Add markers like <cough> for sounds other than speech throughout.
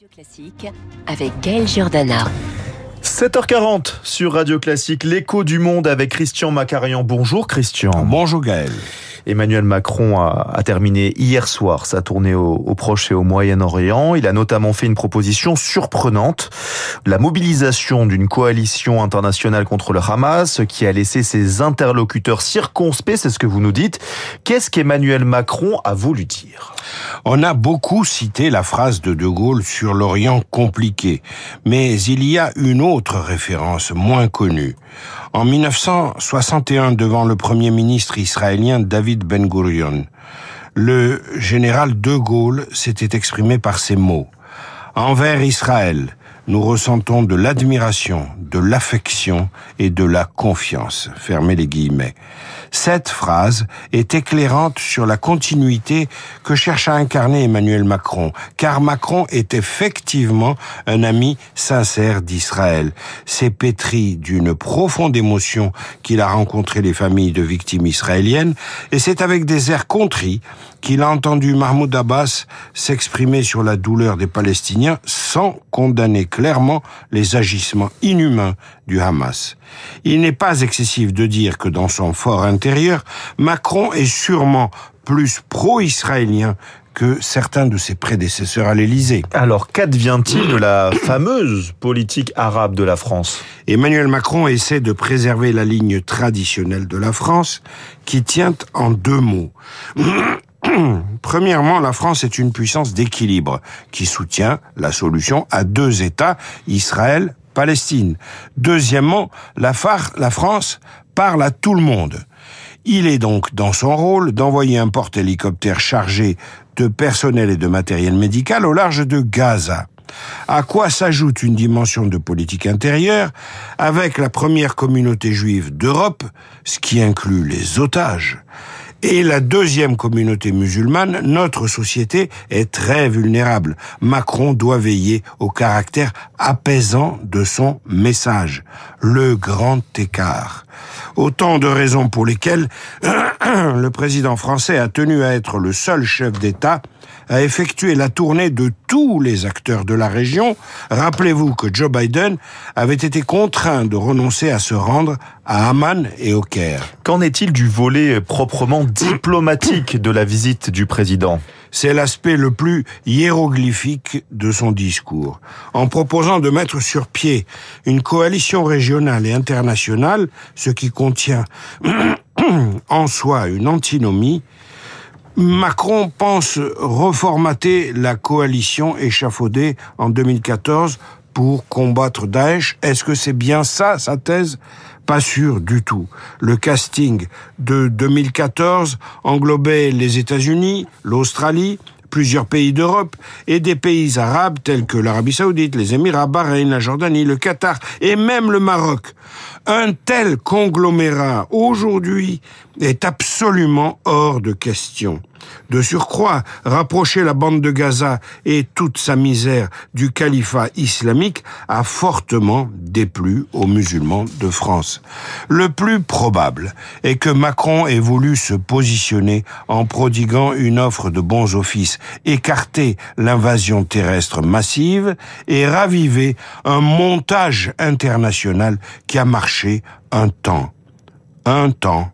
Radio Classique avec Gaël Giordana. 7h40 sur Radio Classique, l'écho du monde avec Christian Macarian. Bonjour Christian. Bonjour Gaël. Emmanuel Macron a, terminé hier soir sa tournée au, au Proche et au Moyen-Orient. Il a notamment fait une proposition surprenante, la mobilisation d'une coalition internationale contre le Hamas, qui a laissé ses interlocuteurs circonspects, c'est ce que vous nous dites. Qu'est-ce qu'Emmanuel Macron a voulu dire? On a beaucoup cité la phrase de De Gaulle sur l'Orient compliqué, mais il y a une autre référence moins connue. En 1961, devant le premier ministre israélien David Ben Gurion, le général De Gaulle s'était exprimé par ces mots. Envers Israël, nous ressentons de l'admiration, de l'affection et de la confiance. Fermez les guillemets. Cette phrase est éclairante sur la continuité que cherche à incarner Emmanuel Macron, car Macron est effectivement un ami sincère d'Israël. C'est pétri d'une profonde émotion qu'il a rencontré les familles de victimes israéliennes, et c'est avec des airs contrits qu'il a entendu Mahmoud Abbas s'exprimer sur la douleur des Palestiniens sans condamner clairement les agissements inhumains du Hamas. Il n'est pas excessif de dire que dans son fort intérieur, Macron est sûrement plus pro-israélien que certains de ses prédécesseurs à l'Élysée. Alors, qu'advient-il de la fameuse politique arabe de la France? Emmanuel Macron essaie de préserver la ligne traditionnelle de la France, qui tient en deux mots. <clears throat> Premièrement, la France est une puissance d'équilibre qui soutient la solution à deux États, Israël, Palestine. Deuxièmement, la, France parle à tout le monde. Il est donc dans son rôle d'envoyer un porte-hélicoptère chargé de personnel et de matériel médical au large de Gaza. À quoi s'ajoute une dimension de politique intérieure avec la première communauté juive d'Europe, ce qui inclut les otages. Et la deuxième communauté musulmane, notre société est très vulnérable. Macron doit veiller au caractère apaisant de son message. Le grand écart. Autant de raisons pour lesquelles <clears throat> le président français a tenu à être le seul chef d'État à effectuer la tournée de tous les acteurs de la région. Rappelez-vous que Joe Biden avait été contraint de renoncer à se rendre à Amman et au Caire. Qu'en est-il du volet proprement diplomatique de la visite du président c'est l'aspect le plus hiéroglyphique de son discours. En proposant de mettre sur pied une coalition régionale et internationale, ce qui contient <clears throat> en soi une antinomie, Macron pense reformater la coalition échafaudée en 2014 pour combattre Daesh. Est-ce que c'est bien ça, sa thèse? Pas sûr du tout. Le casting de 2014 englobait les États-Unis, l'Australie, plusieurs pays d'Europe et des pays arabes tels que l'Arabie saoudite, les Émirats, Bahreïn, la Jordanie, le Qatar et même le Maroc. Un tel conglomérat aujourd'hui est absolument hors de question. De surcroît, rapprocher la bande de Gaza et toute sa misère du califat islamique a fortement déplu aux musulmans de France. Le plus probable est que Macron ait voulu se positionner en prodiguant une offre de bons offices, écarter l'invasion terrestre massive et raviver un montage international qui a marché un temps. Un temps.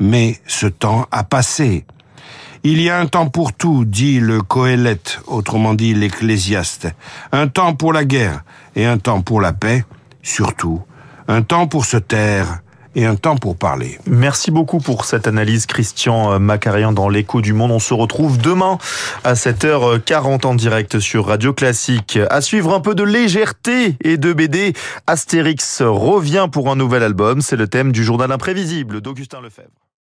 Mais ce temps a passé. Il y a un temps pour tout, dit le Coëlette, autrement dit l'Ecclésiaste. Un temps pour la guerre et un temps pour la paix, surtout. Un temps pour se taire et un temps pour parler. Merci beaucoup pour cette analyse, Christian Macarian, dans l'écho du monde. On se retrouve demain à 7h40 en direct sur Radio Classique. À suivre un peu de légèreté et de BD. Astérix revient pour un nouvel album. C'est le thème du journal imprévisible d'Augustin Lefebvre.